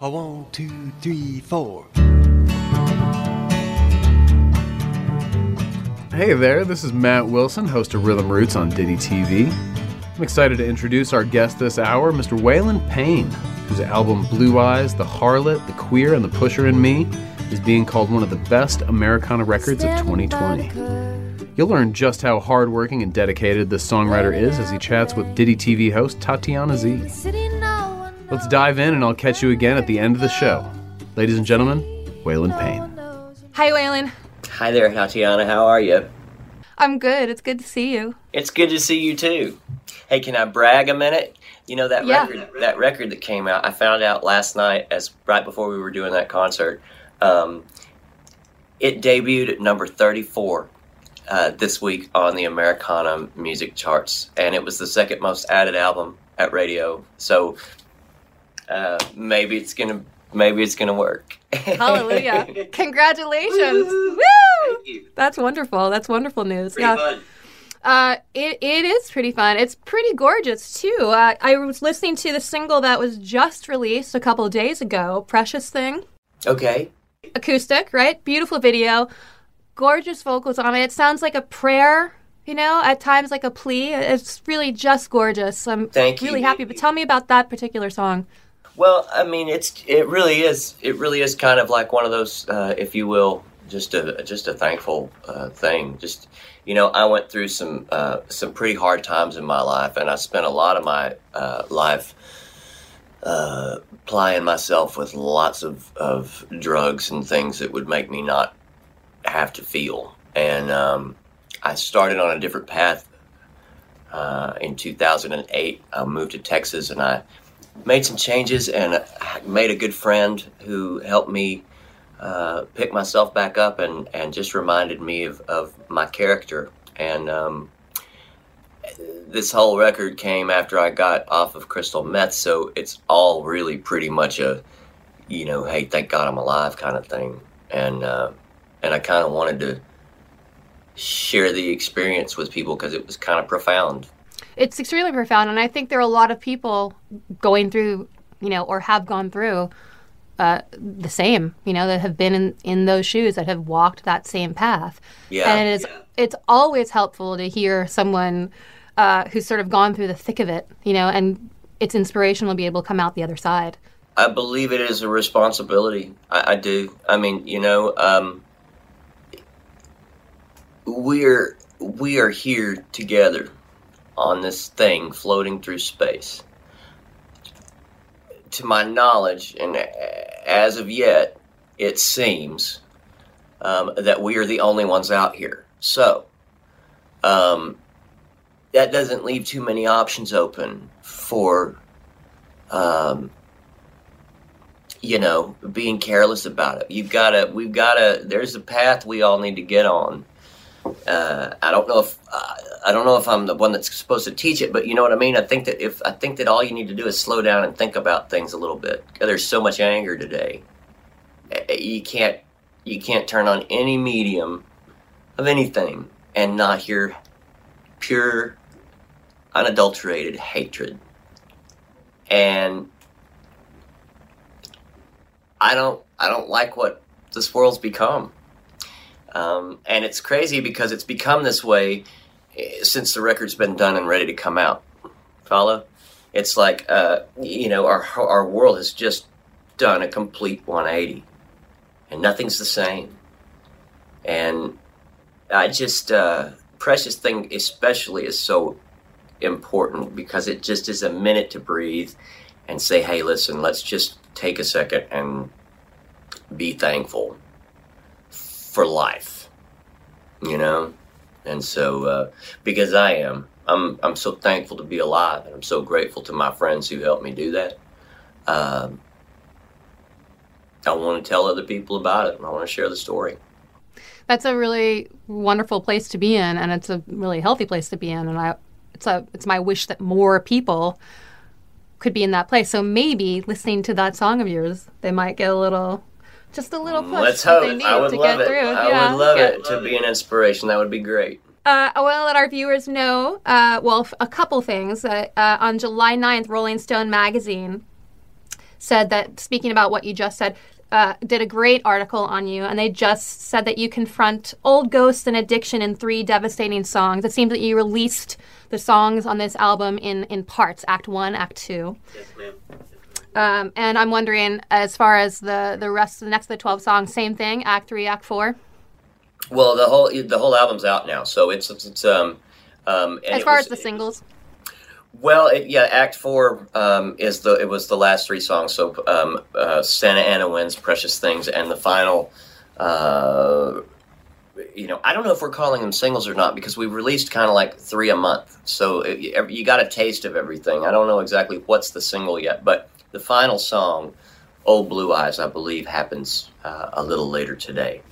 A one, two, three, four. Hey there, this is Matt Wilson, host of Rhythm Roots on Ditty TV. I'm excited to introduce our guest this hour, Mr. Waylon Payne, whose album Blue Eyes, The Harlot, The Queer, and The Pusher in Me is being called one of the best Americana records of 2020. You'll learn just how hardworking and dedicated this songwriter is as he chats with Ditty TV host Tatiana Z. Let's dive in and I'll catch you again at the end of the show. Ladies and gentlemen, Waylon Payne. Hi, Waylon. Hi there, Tatiana. How are you? I'm good. It's good to see you. It's good to see you too. Hey, can I brag a minute? You know that Yeah. record that record that came out. I found out last night as right before we were doing that concert. Um, it debuted at number 34 uh, this week on the Americana music charts, and it was the second most added album at radio. So uh, maybe it's gonna maybe it's gonna work. Hallelujah. Congratulations. Woo! Thank you. That's wonderful. That's wonderful news. Pretty yeah. fun. Uh, it, it is pretty fun. It's pretty gorgeous, too. Uh, I was listening to the single that was just released a couple of days ago, Precious Thing. Okay. Acoustic, right? Beautiful video. Gorgeous vocals on it. It sounds like a prayer, you know, at times like a plea. It's really just gorgeous. I'm Thank you. really happy. But tell me about that particular song. Well, I mean, it's it really is it really is kind of like one of those, uh, if you will, just a just a thankful uh, thing. Just you know, I went through some uh, some pretty hard times in my life, and I spent a lot of my uh, life uh, plying myself with lots of of drugs and things that would make me not have to feel. And um, I started on a different path uh, in 2008. I moved to Texas, and I made some changes and made a good friend who helped me uh, pick myself back up and, and just reminded me of, of my character. And um, this whole record came after I got off of crystal meth, so it's all really pretty much a, you know, hey, thank God I'm alive kind of thing. And uh, and I kind of wanted to share the experience with people because it was kind of profound. It's extremely profound, and I think there are a lot of people going through, you know, or have gone through uh, the same, you know, that have been in, in those shoes, that have walked that same path. Yeah. And it is, it's always helpful to hear someone uh, who's sort of gone through the thick of it, you know, and it's inspirational to be able to come out the other side. I believe it is a responsibility. I, I do. I mean, you know, um, we're we are here together on this thing floating through space. To my knowledge, and as of yet, it seems um, that we are the only ones out here. So, um, that doesn't leave too many options open for um, you know, being careless about it. You've got to, we've got to, there's a path we all need to get on. Uh, I don't know if, uh, I don't know if I'm the one that's supposed to teach it, but you know what I mean? I think that if, I think that all you need to do is slow down and think about things a little bit. There's so much anger today. You can't, you can't turn on any medium of anything and not hear pure, unadulterated hatred. And I don't I don't like what this world's become. Um, and it's crazy because it's become this way eh, since the record's been done and ready to come out. Follow? It's like uh, you know our our world has just done a complete 180, and nothing's the same. And I just uh, precious thing especially is so important because it just is a minute to breathe and say, hey, listen, let's just take a second and be thankful for life, you know? And so, uh, because I am, I'm, I'm so thankful to be alive and I'm so grateful to my friends who helped me do that. Um, I want to tell other people about it and I want to share the story. That's a really wonderful place to be in, and it's a really healthy place to be in. And I, it's a, it's my wish that more people could be in that place. So maybe listening to that song of yours, they might get a little, just a little push Let's that they hope. need I would to love get it. through. I yeah, would love get- it to be an inspiration. That would be great. Uh, I want to let our viewers know, uh, well, f- a couple things. Uh, uh, on July 9th, Rolling Stone magazine said that speaking about what you just said, uh, did a great article on you, and they just said that you confront old ghosts and addiction in three devastating songs. It seems that you released the songs on this album in in parts, Act One, Act Two. Yes, ma'am. Um, and I'm wondering, as far as the the rest, the next of the twelve songs, same thing, Act Three, Act Four. Well, the whole the whole album's out now, so it's it's, it's um um. As far was- as the singles, Well, it, yeah, Act Four um, is the it was the last three songs. So um, uh, Santa Ana Winds, Precious Things, and the final. Uh, you know, I don't know if we're calling them singles or not because we released kind of like three a month. So it, you- you got a taste of everything. I don't know exactly what's the single yet, but the final song, "Old Blue Eyes," I believe, happens uh, a little later today.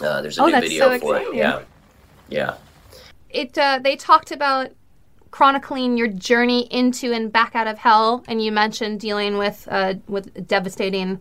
Uh, there's a Oh, new video so for it. Yeah, yeah. it uh, they talked about chronicling your journey into and back out of hell, and you mentioned dealing with uh, with devastating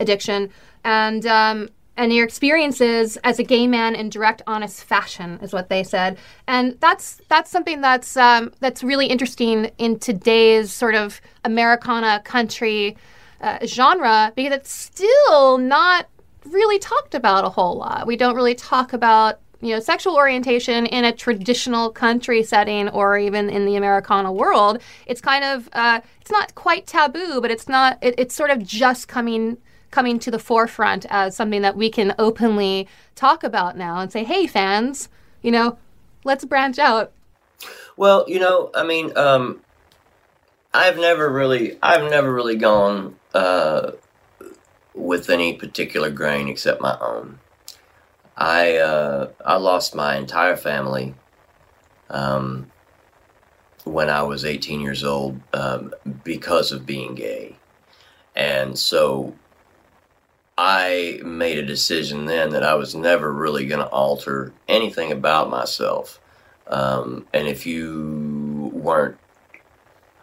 addiction and um, and your experiences as a gay man in direct, honest fashion is what they said, and that's that's something that's um, that's really interesting in today's sort of Americana country uh, genre because it's still not really talked about a whole lot. We don't really talk about you know sexual orientation in a traditional country setting or even in the Americana world. It's kind of uh, it's not quite taboo, but it's not. It, it's sort of just coming coming to the forefront as something that we can openly talk about now and say, hey, fans, you know, let's branch out. Well, you know, I mean, um, I've never really, I've never really gone uh, with any particular grain except my own. I uh, I lost my entire family um, when I was 18 years old um, because of being gay, and so I made a decision then that I was never really going to alter anything about myself. Um, and if you weren't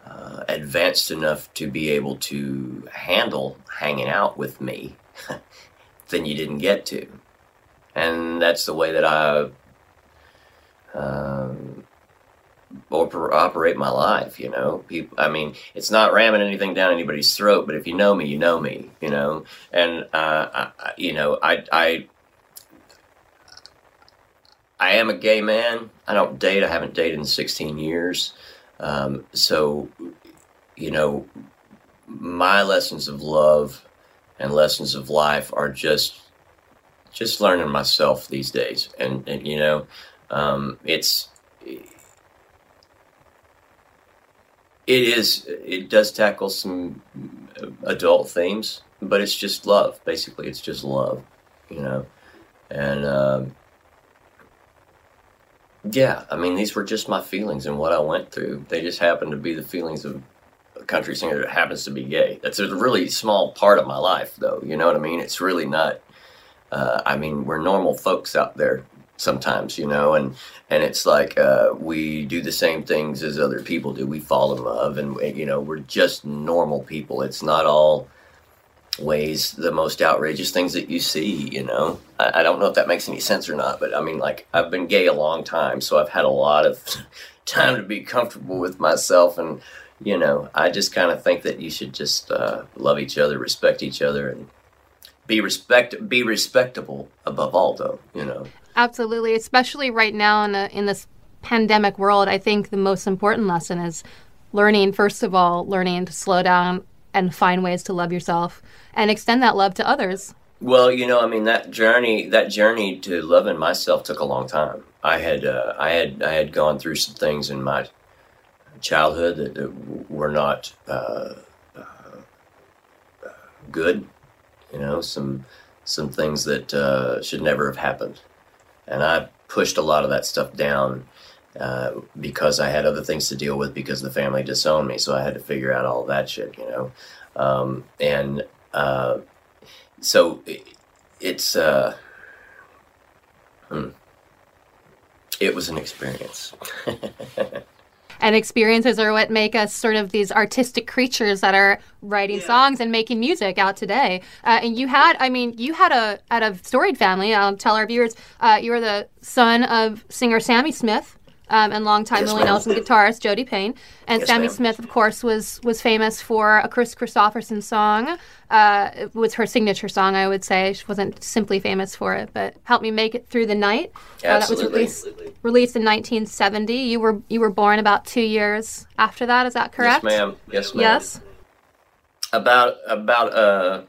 uh, advanced enough to be able to handle hanging out with me, then you didn't get to. And that's the way that I um, oper- operate my life. You know, people. I mean, it's not ramming anything down anybody's throat, but if you know me, you know me. You know, and uh, I, you know, I, I I am a gay man. I don't date. I haven't dated in 16 years. Um, so, you know, my lessons of love and lessons of life are just just learning myself these days. And, and you know, um, it's it is it does tackle some adult themes, but it's just love. Basically, it's just love. You know, and. Um, yeah, I mean, these were just my feelings and what I went through. They just happened to be the feelings of a country singer that happens to be gay. That's a really small part of my life, though. You know what I mean? It's really not. Uh, I mean, we're normal folks out there sometimes, you know, and and it's like uh, we do the same things as other people do. We fall in love, and you know, we're just normal people. It's not all ways the most outrageous things that you see you know I, I don't know if that makes any sense or not but i mean like i've been gay a long time so i've had a lot of time to be comfortable with myself and you know i just kind of think that you should just uh, love each other respect each other and be respect be respectable above all though you know Absolutely, especially right now in a, in this pandemic world, I think the most important lesson is learning. First of all, learning to slow down and find ways to love yourself and extend that love to others. Well, you know, I mean that journey that journey to loving myself took a long time. I had uh, I had I had gone through some things in my childhood that, that were not uh, uh, good. You know, some some things that uh, should never have happened, and I pushed a lot of that stuff down uh, because I had other things to deal with because the family disowned me. So I had to figure out all that shit. You know, um, and uh, so it, it's uh, hmm. it was an experience. And experiences are what make us sort of these artistic creatures that are writing songs and making music out today. Uh, and you had, I mean, you had a out of storied family. I'll tell our viewers, uh, you were the son of singer Sammi Smith, um, and longtime Willie. Nelson guitarist Jody Payne. And Yes, Sammi ma'am. Smith, of course, was was famous for a Kris Kristofferson song. Uh, it was her signature song, I would say. She wasn't simply famous for it, but "Help Me Make It Through the Night." Uh, that was released released in 1970. You were you were born about two years after that. Is that correct? Yes, ma'am. Yes, ma'am. Yes. About about uh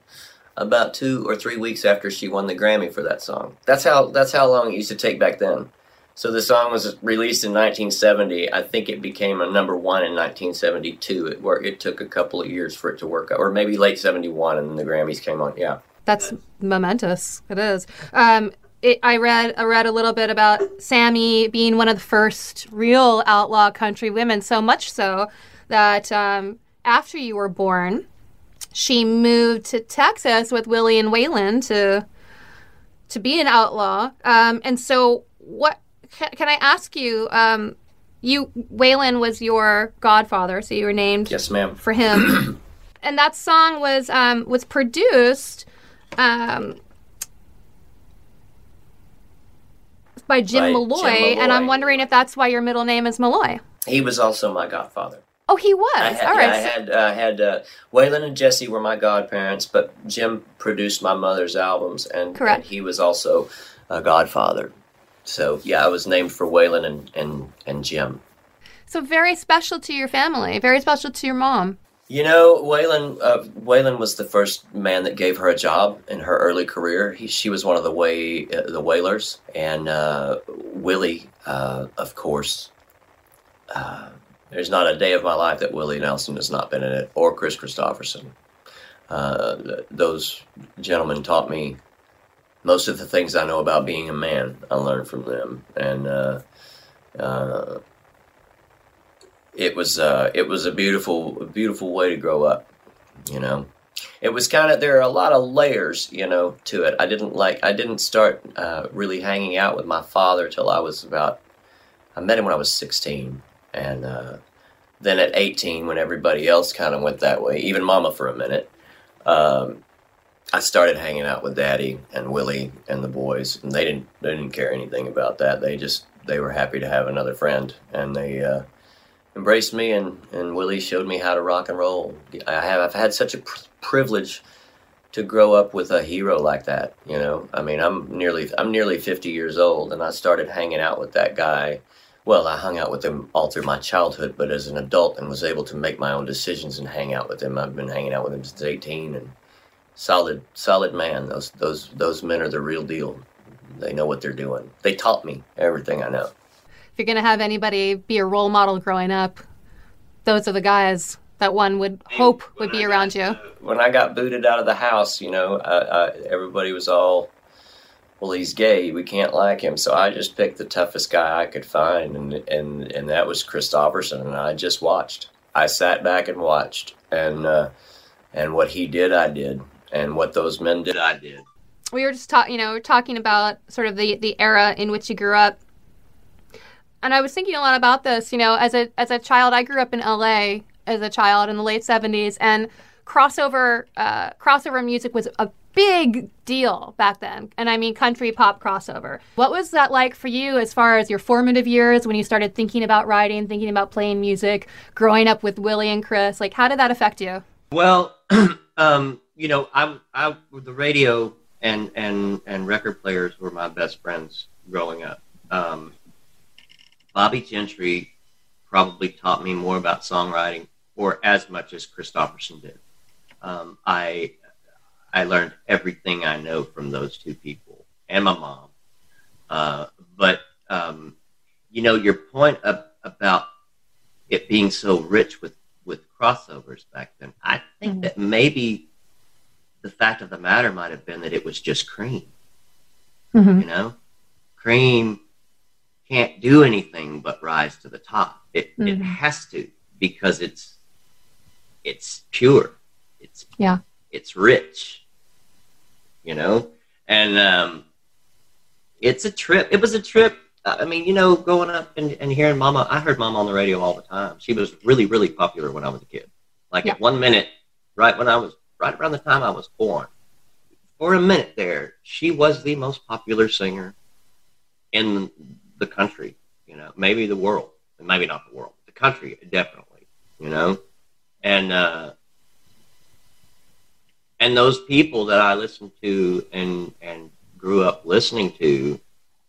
about two or three weeks after she won the Grammy for that song. That's how that's how long it used to take back then. So the song was released in 1970. I think it became a number one in 1972. It worked. It took a couple of years for it to work out, or maybe late 71, and then the Grammys came on. Yeah. That's momentous. It is. Um, it, I read I read a little bit about Sammi being one of the first real outlaw country women. So much so that um, after you were born, she moved to Texas with Willie and Waylon to to be an outlaw. Um, and so, what can, can I ask you? Um, you Waylon was your godfather, so you were named Yes, ma'am. for him. and that song was um, was produced um, by Jim By Jim Malloy, and I'm wondering if that's why your middle name is Malloy. He was also my godfather. Oh, he was. I had, All yeah, right. I had, uh, had uh, Waylon and Jessi were my godparents, but Jim produced my mother's albums, and, Correct. and he was also a godfather. So yeah, I was named for Waylon and, and, and Jim. so very special to your family. Very special to your mom. You know, Waylon. Uh, Waylon was the first man that gave her a job in her early career. He, she was one of the way uh, the Waylors, and uh, Willie, uh, of course. Uh, there's not a day of my life that Willie Nelson has not been in it, or Kris Kristofferson. Uh, those gentlemen taught me most of the things I know about being a man. I learned from them, and uh, uh, it was uh, it was a beautiful a beautiful way to grow up. You know, it was kind of there are a lot of layers, you know, to it. I didn't like I didn't start uh, really hanging out with my father till I was about. I met him when I was sixteen, and uh, then at eighteen, when everybody else kind of went that way, even Mama for a minute. Um, I started hanging out with Daddy and Willie and the boys, and they didn't they didn't care anything about that. They just they were happy to have another friend, and they uh, embraced me. and And Willie showed me how to rock and roll. I have I've had such a pr- privilege to grow up with a hero like that. You know, I mean, I'm nearly I'm nearly 50 years old, and I started hanging out with that guy. Well, I hung out with him all through my childhood, but as an adult, and was able to make my own decisions and hang out with him. I've been hanging out with him since 18, and solid solid man. Those those those men are the real deal. They know what they're doing. They taught me everything i know. If you're going to have anybody be a role model growing up, those are the guys that one would hope would be around you. when i got booted out of the house you know uh, uh, everybody was all well he's gay. We can't like him. So i just picked the toughest guy i could find and and and that was kristofferson and i just watched. I sat back and watched and uh and what he did i did and what those men did i did we were just talking, you know, we are talking about sort of the the era in which you grew up. And I was thinking a lot about this, you know, as a as a child, I grew up in LA as a child in the late 70s and crossover uh, crossover music was a big deal back then. And I mean country pop crossover. What was that like for you as far as your formative years when you started thinking about writing, thinking about playing music, growing up with Willie and Chris? Like how did that affect you? Well, um, you know, I'm I, the radio and and and record players were my best friends growing up. Um, Bobbie Gentry probably taught me more about songwriting, or as much as Kristofferson did. Um, I I learned everything I know from those two people and my mom. Uh, but um, you know, your point of, about it being so rich with with crossovers back then. I think that maybe the fact of the matter might have been that it was just cream. Mm-hmm. You know, cream can't do anything but rise to the top. It it Mhm. has to because it's it's pure. It's Yeah. It's rich. You know, and um, it's a trip. It was a trip. I mean, you know, growing up and, and hearing Mama, I heard Mama on the radio all the time. She was really, really popular when I was a kid. Like Yeah. at one minute, right when I was, right around the time I was born, for a minute there, she was the most popular singer in the country. You know, maybe the world, maybe not the world, the country, definitely. You know, and uh, and those people that I listened to and and grew up listening to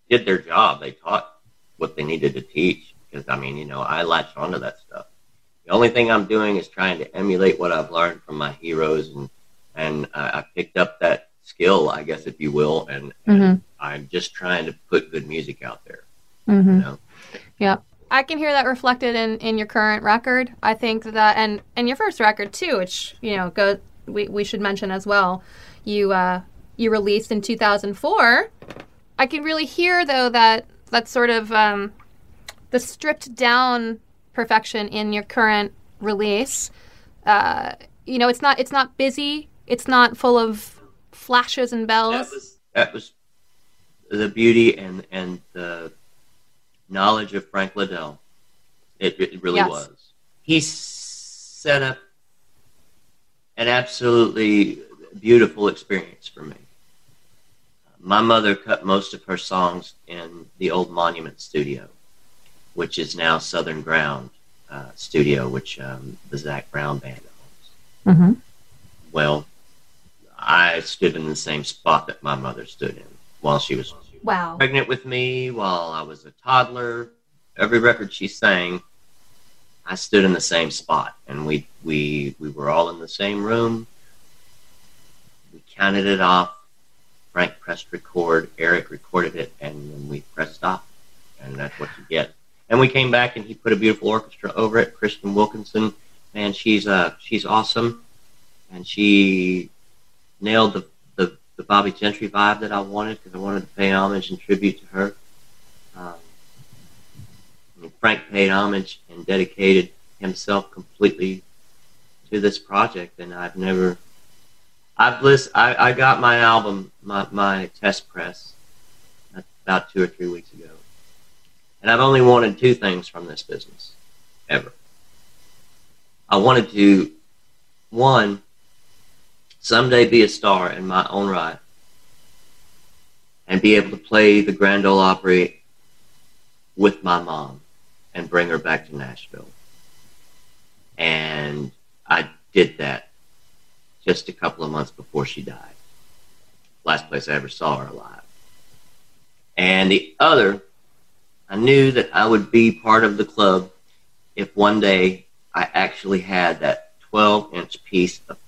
did their job. They taught what they needed to teach because I mean, you know, I latched onto that stuff. The only thing I'm doing is trying to emulate what I've learned from my heroes, and and uh, I picked up that skill, I guess, if you will, and, and Mhm. I'm just trying to put good music out there. Mm-hmm. You know, Yeah. I can hear that reflected in, in your current record. I think that, and, and your first record too, which, you know, go, we, we should mention as well. You, uh, you released in 2004. I can really hear though that, that sort of, um, the stripped down perfection in your current release. Uh, you know, it's not, it's not busy. It's not full of flashes and bells. that was that was the beauty and and the knowledge of Frank Liddell. It, it really Yes. was. He set up an absolutely beautiful experience for me. My mother cut most of her songs in the old Monument Studio, which is now Southern Ground uh, Studio, which um, the Zac Brown band owns. mm-hmm. Well, I stood in the same spot that my mother stood in while she was Wow. pregnant with me, while I was a toddler. Every record she sang, I stood in the same spot, and we we we were all in the same room. We counted it off. Frank pressed record. Eric recorded it, and then we pressed stop, and that's what you get. And we came back, and he put a beautiful orchestra over it. Kristin Wilkinson, man, she's uh she's awesome, and she nailed the the, the Bobbie Gentry vibe that I wanted because I wanted to pay homage and tribute to her. Um, Frank paid homage and dedicated himself completely to this project, and I've never. I've list. I, I got my album, my, my test press, about two or three weeks ago, and I've only wanted two things from this business, ever. I wanted to, one, someday be a star in my own right and be able to play the Grand Ole Opry with my mom and bring her back to Nashville. And I did that just a couple of months before she died. Last place I ever saw her alive. And the other, I knew that I would be part of the club if one day I actually had that 12 inch piece of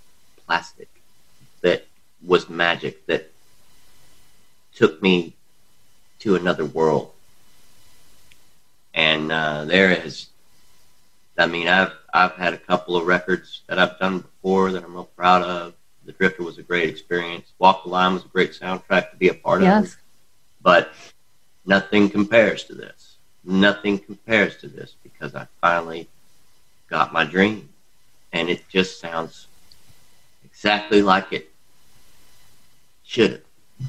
plastic that was magic that took me to another world. And uh, there is, I mean, I've I've had a couple of records that I've done before that I'm real proud of. The Drifter was a great experience. Walk the Line was a great soundtrack to be a part of. Yes. But nothing compares to this. Nothing compares to this because I finally got my dream. And it just sounds exactly like it should have.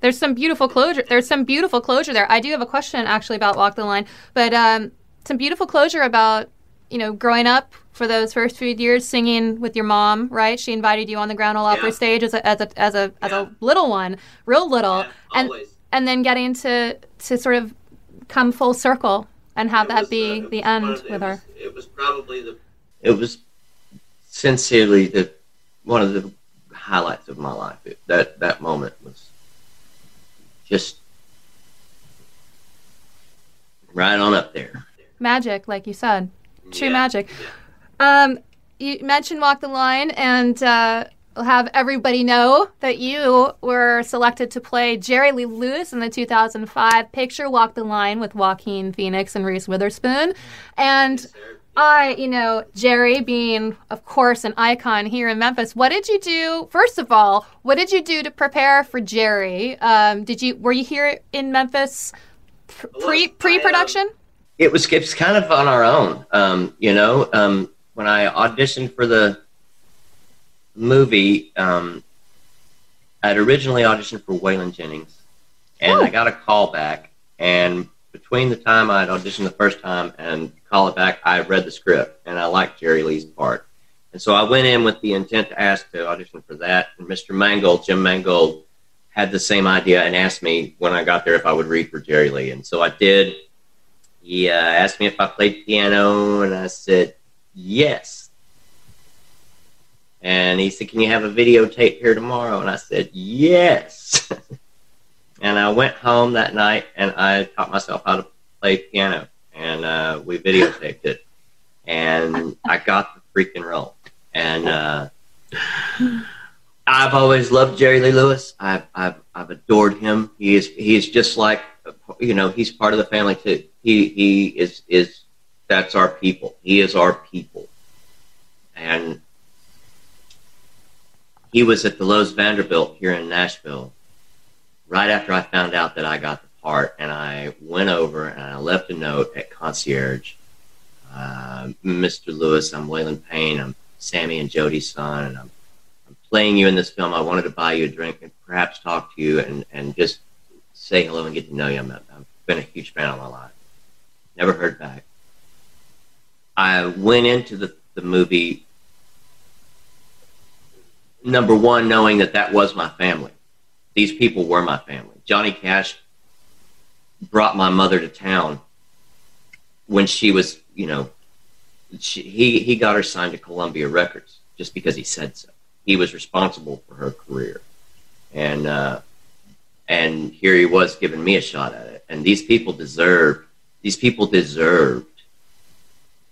There's some beautiful closure. There's some beautiful closure there. I do have a question actually about Walk the Line, but um, some beautiful closure about you know growing up for those first few years singing with your mom. Right? She invited you on the Grand Ole Opry Yeah. stage as a as a as a as a little one, real little, and always. And then getting to to sort of come full circle and have It that was, be uh, the end one of- it with was- her. It was probably the. It was sincerely the one of the highlights of my life. It, that that moment was just right on up there. Magic, like you said, true Yeah. magic. Um, you mentioned Walk the Line, and uh, we'll have everybody know that you were selected to play Jerry Lee Lewis in the 2005 picture Walk the Line with Joaquin Phoenix and Reese Witherspoon. And I, you know, Jerry being, of course, an icon here in Memphis. What did you do? First of all, what did you do to prepare for Jerry? Um, did you were you here in Memphis pre um, pre production? It was it's kind of on our own, um, you know. Um, when I auditioned for the movie, um, I'd originally auditioned for Waylon Jennings, and Oh. I got a call back. And between the time I'd auditioned the first time and call it back, I read the script and I liked Jerry Lee's part. And so I went in with the intent to ask to audition for that. And Mr. Mangold, Jim Mangold, had the same idea and asked me when I got there if I would read for Jerry Lee. And so I did. he uh, asked me if I played piano, and I said yes. And he said, "Can you have a videotape here tomorrow?" And I said yes. and I went home that night, and I taught myself how to play piano, and uh, we videotaped it, and I got the freaking role. And uh, I've always loved Jerry Lee Lewis. I've, I've I've adored him. He is he is just like you know he's part of the family too. He he is is that's our people. He is our people, and he was at the Loews Vanderbilt here in Nashville right after I found out that I got the part, and I went over and I left a note at concierge. Uh, Mr. Lewis, I'm Waylon Payne. I'm Sammi and Jody's son, and I'm, I'm playing you in this film. I wanted to buy you a drink and perhaps talk to you and, and just say hello and get to know you. I'm, I've been a huge fan of my life. Never heard back. I went into the, the movie number one, knowing that that was my family. These people were my family. Johnny Cash brought my mother to town when she was, you know, she, he he got her signed to Columbia Records just because he said so. He was responsible for her career, and uh, and here he was giving me a shot at it. And these people deserved these people deserved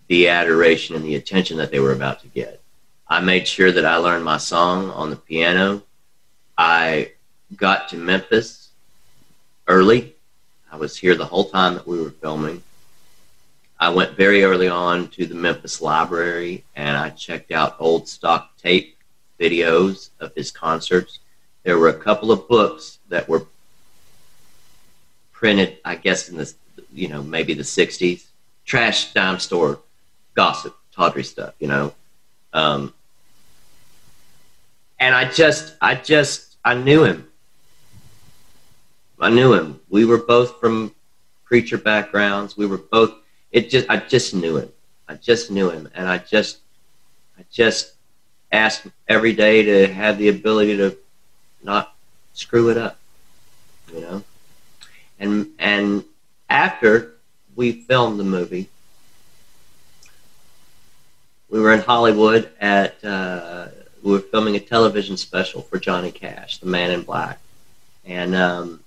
the adoration and the attention that they were about to get. I made sure that I learned my song on the piano. I got to Memphis early. I was here the whole time that we were filming. I went very early on to the Memphis Library and I checked out old stock tape videos of his concerts. There were a couple of books that were printed, I guess, in the, you know, maybe the 60s. Trash dime store gossip, tawdry stuff, you know. Um, and I just, I just, I knew him. I knew him. We were both from preacher backgrounds. We were both it just I just knew him. I just knew him, and I just I just asked every day to have the ability to not screw it up, you know. And and after we filmed the movie, we were in Hollywood at uh, we were filming a television special for Johnny Cash, The Man in Black, and um,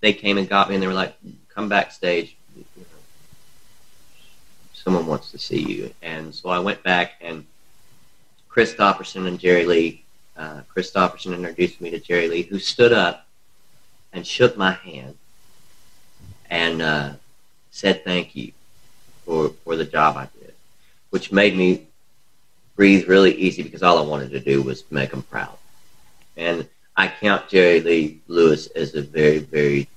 they came and got me, and they were like, "Come backstage." someone wants to see you. And so I went back and Kristofferson and Jerry Lee, uh, Kristofferson introduced me to Jerry Lee, who stood up and shook my hand and uh, said thank you for, for the job I did, which made me breathe really easy because all I wanted to do was make them proud. And I count Jerry Lee Lewis as a very, very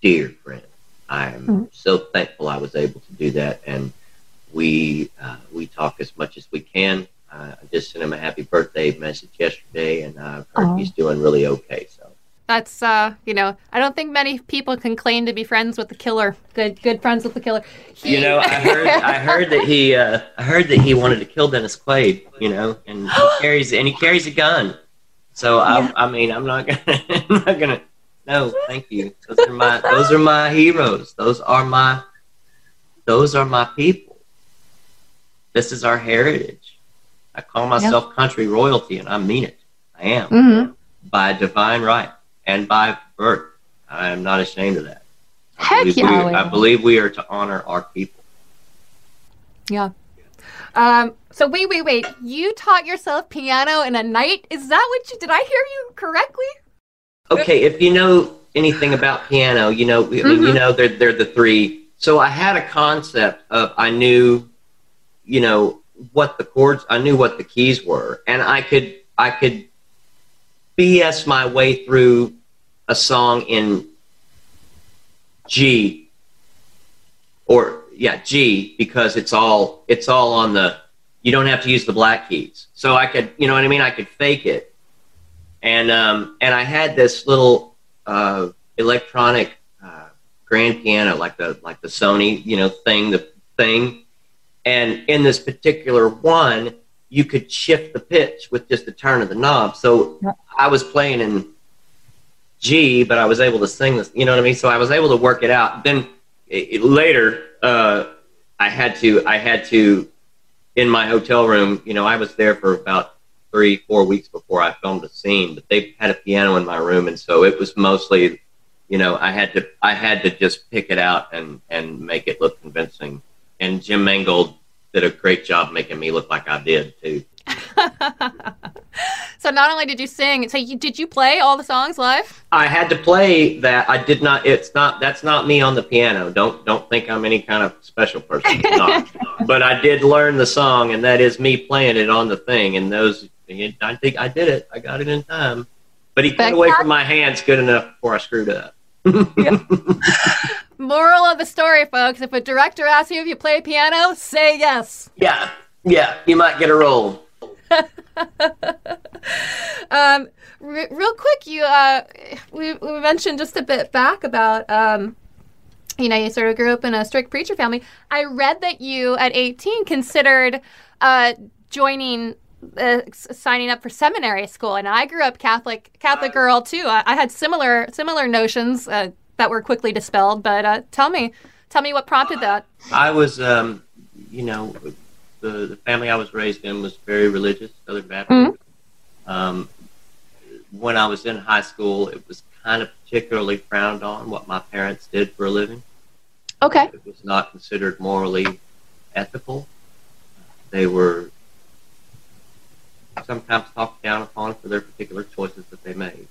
dear friend. I'm mm-hmm. so thankful I was able to do that, and we uh, we talk as much as we can. Uh, I just sent him a happy birthday message yesterday, and I've heard oh. he's doing really okay. So that's uh, you know, I don't think many people can claim to be friends with the killer. Good, good friends with the killer. He... You know, I heard, I heard that he, uh, I heard that he wanted to kill Dennis Quaid. You know, and he carries and he carries a gun. So yeah. I, I mean, I'm not gonna, I'm not gonna no, thank you. Those are my those are my heroes. Those are my those are my people. This is our heritage. I call myself yep. country royalty, and I mean it. I am mm-hmm. by divine right and by birth. I am not ashamed of that. I Heck believe yeah! We, I believe we are to honor our people. Yeah. Um, so wait, wait, wait. You taught yourself piano in a night? Is that what you did? I hear you correctly? okay, if you know anything about piano, you know, mm-hmm. you know, they're, they're the three. So I had a concept of, I knew, you know, what the chords, I knew what the keys were, and I could, I could BS my way through a song in G or yeah, G because it's all, it's all on the, you don't have to use the black keys. So I could, you know what I mean? I could fake it and um, and I had this little uh, electronic uh, grand piano, like the like the Sony, you know, thing, the thing. And in this particular one, you could shift the pitch with just the turn of the knob. So I was playing in G, but I was able to sing this. You know what I mean? So I was able to work it out. Then it, later, uh, I had to, I had to, in my hotel room, you know, I was there for about three, four weeks before I filmed a scene, but they had a piano in my room. And so it was mostly, you know, I had to, I had to just pick it out and, and make it look convincing. And Jim Mangold did a great job making me look like I did too. so not only did you sing, so you, did you play all the songs live? I had to play that. I did not. It's not. That's not me on the piano. Don't don't think I'm any kind of special person. but I did learn the song, and that is me playing it on the thing. And those, I think I did it. I got it in time. But he got away from my hands good enough before I screwed up. Moral of the story, folks: If a director asks you if you play piano, say yes. Yeah, yeah, you might get a role. um, real quick, you uh, we, we mentioned just a bit back about um, you know, you sort of grew up in a strict preacher family. I read that you at 18 considered uh, joining uh, signing up for seminary school, and I grew up Catholic Catholic girl too. I, I had similar similar notions uh, that were quickly dispelled. But uh, tell me, tell me what prompted that. I was, um, you know, the, the family I was raised in was very religious, Southern Baptist. Mm-hmm. Um, when I was in high school, it was kind of particularly frowned on what my parents did for a living. Okay. It was not considered morally ethical. They were sometimes talked down upon for their particular choices that they made.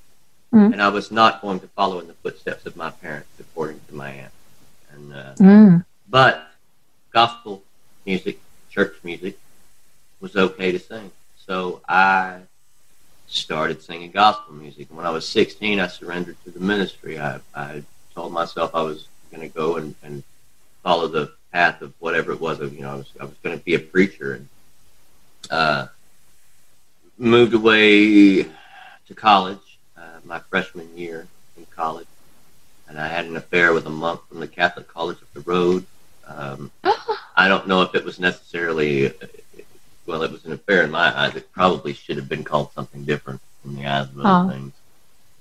Mm. And I was not going to follow in the footsteps of my parents, according to my aunt. And uh, mm. but gospel music church music was okay to sing. So I started singing gospel music. When I was 16, I surrendered to the ministry. I, I told myself I was going to go and, and follow the path of whatever it was. You know, I was, I was going to be a preacher and uh, moved away to college uh, my freshman year in college. And I had an affair with a monk from the Catholic College up the road. Um, I don't know if it was necessarily, well, it was an affair in my eyes. It probably should have been called something different in the eyes of other oh. things.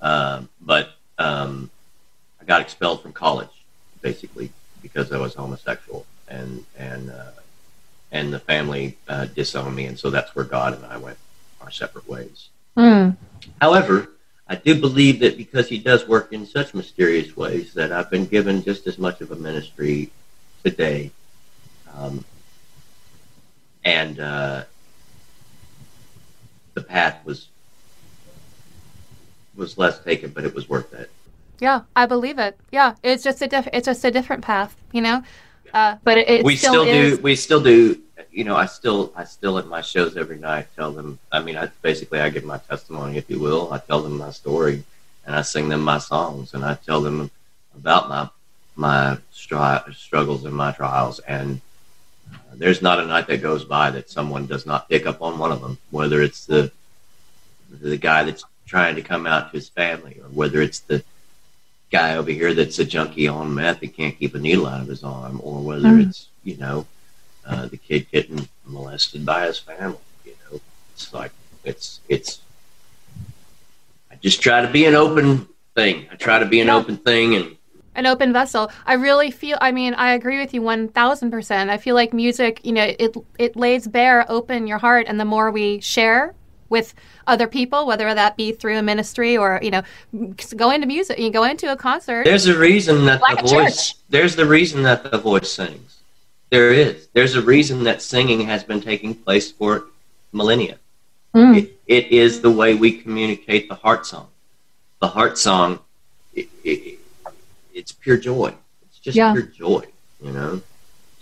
Um, but um, I got expelled from college basically because I was homosexual, and and uh, and the family uh, disowned me, and so that's where God and I went our separate ways. Mm. However, I do believe that because He does work in such mysterious ways, that I've been given just as much of a ministry today um, and uh, the path was was less taken, but it was worth it. Yeah, I believe it. Yeah, it's just a diff- it's just a different path, you know. Uh, but it, it we still, still do we still do you know I still I still at my shows every night tell them I mean I basically I give my testimony if you will I tell them my story and I sing them my songs and I tell them about my my stri- struggles and my trials and there's not a night that goes by that someone does not pick up on one of them, whether it's the the guy that's trying to come out to his family, or whether it's the guy over here that's a junkie on meth and can't keep a needle out of his arm, or whether mm. it's you know uh, the kid getting molested by his family. You know, it's like it's it's. I just try to be an open thing. I try to be an yeah. open thing and an open vessel. I really feel. I mean, I agree with you one thousand percent. I feel like music, you know, it it lays bare, open your heart, and the more we share with other people, whether that be through a ministry or you know, go into music, you go into a concert. There's a reason that like the voice. Church. There's the reason that the voice sings. There is. There's a reason that singing has been taking place for millennia. Mm. It, it is the way we communicate the heart song. The heart song. It, it, it's pure joy. It's just yeah. pure joy, you know.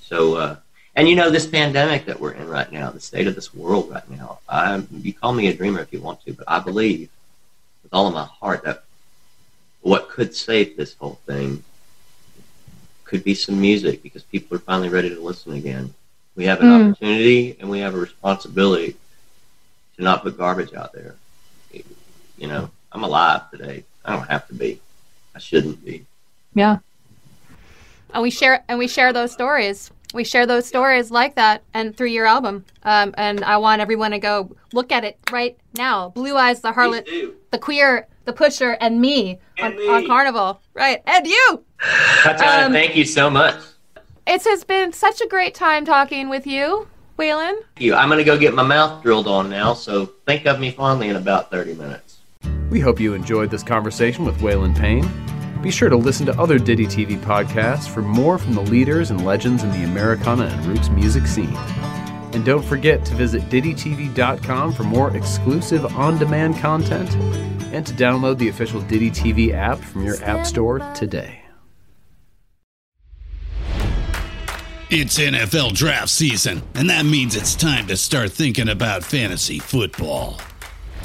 So, uh, and you know, this pandemic that we're in right now, the state of this world right now. I, you call me a dreamer if you want to, but I believe with all of my heart that what could save this whole thing could be some music because people are finally ready to listen again. We have an mm. opportunity and we have a responsibility to not put garbage out there. You know, I'm alive today. I don't have to be. I shouldn't be. Yeah. And we share and we share those stories. We share those stories like that and through your album. Um, and I want everyone to go look at it right now. Blue Eyes, the Harlot, the Queer, the Pusher, and me, and on, me. on Carnival. Right. And you. Tatiana, um, thank you so much. It has been such a great time talking with you, Waylon. Thank you. I'm going to go get my mouth drilled on now, so think of me fondly in about 30 minutes. We hope you enjoyed this conversation with Waylon Payne. Be sure to listen to other Ditty TV podcasts for more from the leaders and legends in the Americana and roots music scene. And don't forget to visit DittyTV.com for more exclusive on demand content and to download the official Ditty TV app from your App Store today. It's NFL draft season, and that means it's time to start thinking about fantasy football.